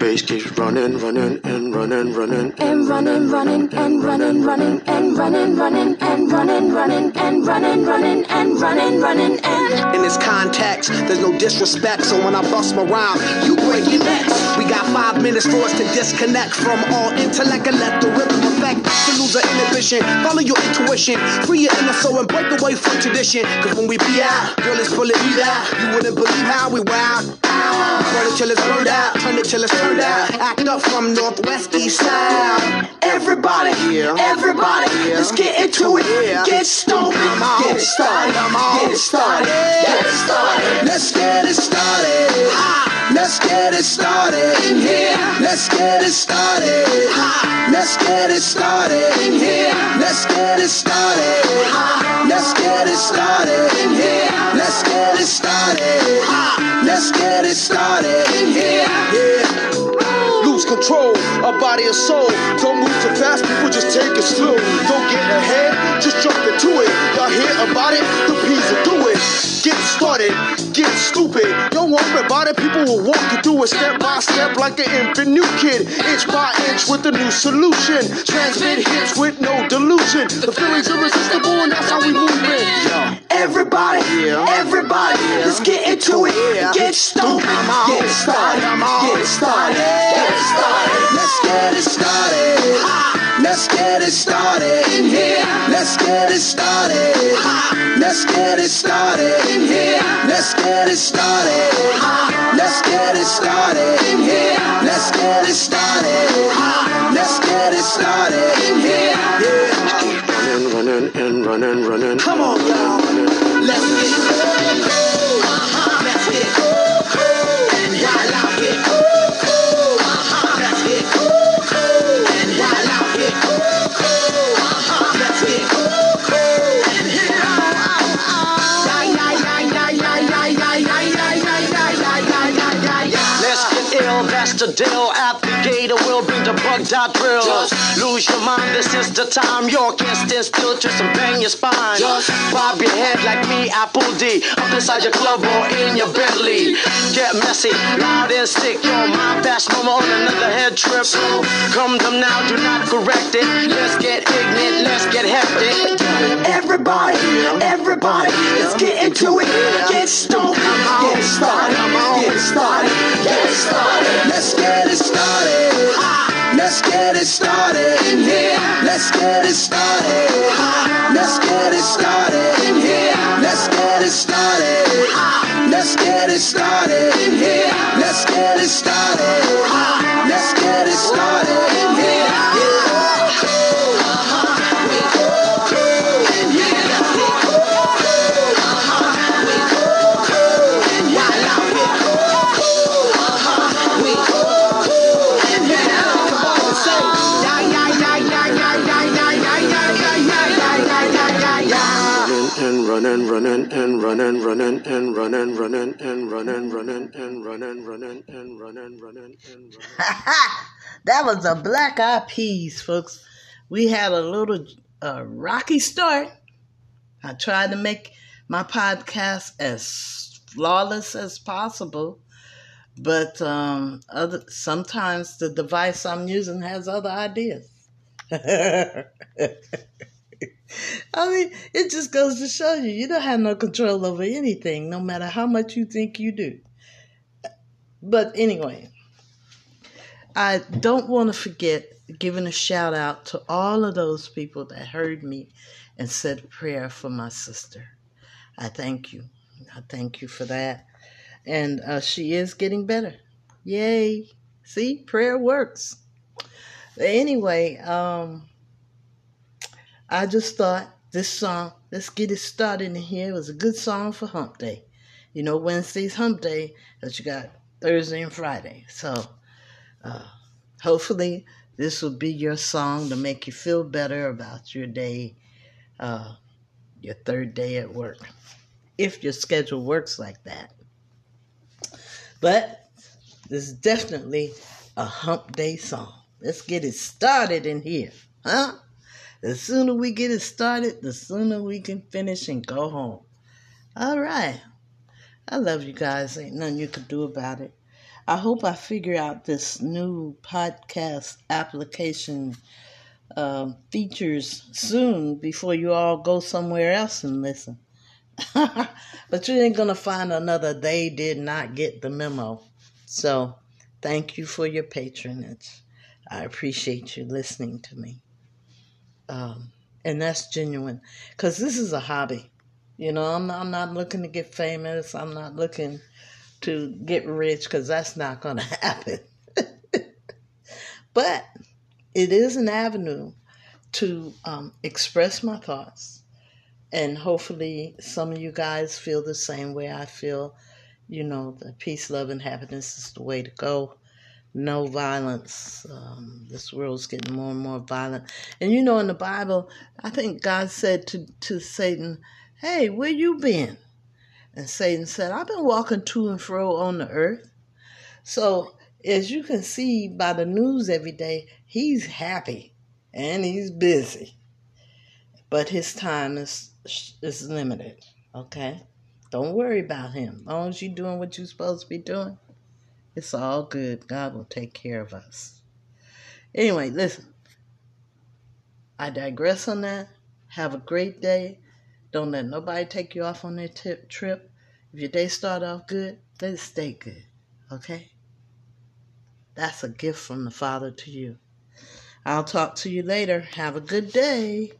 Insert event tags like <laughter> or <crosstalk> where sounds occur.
bass keeps running, running, and running, running, and running, running, and running, running, and running, running, and running, running, and running, running, and running, running, and. In this context, there's no disrespect, so when I bust my rhyme, you break your necks. We got five minutes for us to disconnect from all intellect and let the rhythm affect. To lose our inhibition, follow your intuition, free your inner soul and break away from tradition. Cause when we be out, girl, it's full of heat out. You wouldn't believe how we wild. Burn it till it's burned out, turn it till it's turned out. Act up from northwest east side. Everybody, everybody, let's get into it. Get stoked, get it started, get it started, get it started. Let's get it started. Let's get it started in here. Let's get it started. Let's get it started in here. Let's get it started. Let's get it started in here. Let's get it started. Let's get it started in here. Yeah. Lose control of body and soul. Don't move too fast, people just take it slow. Don't get ahead, just jump into it. Y'all hear about it? The Peas will do it. Get get stupid. Don't worry about it, people will walk you through it step by step like an infant new kid. Inch by inch with a new solution. Transmit hits with no delusion. The feeling's irresistible and that's how we move it. Everybody, everybody, let's get into it. Get stupid, get it started, get started, get started. Let's get it started. Let's get it started in here. Let's get it started. Let's get it started in here. Let's get it started. Let's get it started in here. Let's get it started. Let's get it started in here. Yeah. running, running, and running, running. Come on, y'all. Get that's the deal. Applicator will bring the bug dot drill. Lose your mind, this is the time. You can't stand still, twist and bang your spine. Just Bob your head like me, Apple D. Up inside your club or in your Bentley. Get messy, loud and sick. Your mind fast, no more on another head trip. So come them now, do not correct it. Let's get ignorant, let's get hectic. Everybody, everybody, let's get into it. Get stoned, get started, get started, get it started. Let's get it started. Let's get it started in here. Let's get it started. Let's get it started in here. Let's get it started. Let's get it started in here. Let's get it started. Let's get it started in here. Running, and running, running, and running, running, and running, running, and running, running, and running, running, and running. <laughs> that was a Black Eyed Peas, folks. We had a little uh, rocky start. I tried to make my podcast as flawless as possible, but um, other sometimes the device I'm using has other ideas. <laughs> I mean, it just goes to show you you don't have no control over anything, no matter how much you think you do. But anyway, I don't want to forget giving a shout out to all of those people that heard me and said a prayer for my sister. I thank you. I thank you for that. And uh, she is getting better. Yay. See, prayer works. Anyway, um, I just thought this song, let's get it started in here. It was a good song for hump day. You know, Wednesday's hump day, but you got Thursday and Friday. So uh, hopefully this will be your song to make you feel better about your day, uh, your third day at work, if your schedule works like that. But this is definitely a hump day song. Let's get it started in here, huh? The sooner we get it started, the sooner we can finish and go home. All right. I love you guys. Ain't nothing you can do about it. I hope I figure out this new podcast application uh, features soon before you all go somewhere else and listen. <laughs> but you ain't gonna find another they did not get the memo. So thank you for your patronage. I appreciate you listening to me. Um, and that's genuine because this is a hobby. You know, I'm not, I'm not looking to get famous. I'm not looking to get rich because that's not going <laughs> to happen. but it is an avenue to um, express my thoughts. And hopefully, some of you guys feel the same way I feel. You know, the peace, love, and happiness is the way to go. No violence. Um, this world's getting more and more violent. And you know, in the Bible, I think God said to, to Satan, Hey, where you been? And Satan said, I've been walking to and fro on the earth. So, as you can see by the news every day, he's happy and he's busy. But his time is is limited. Okay? Don't worry about him. As long as you're doing what you're supposed to be doing, it's all good. God will take care of us. Anyway, listen. I digress on that. Have a great day. Don't let nobody take you off on their tip, trip. If your day start off good, let it stay good. Okay? That's a gift from the Father to you. I'll talk to you later. Have a good day.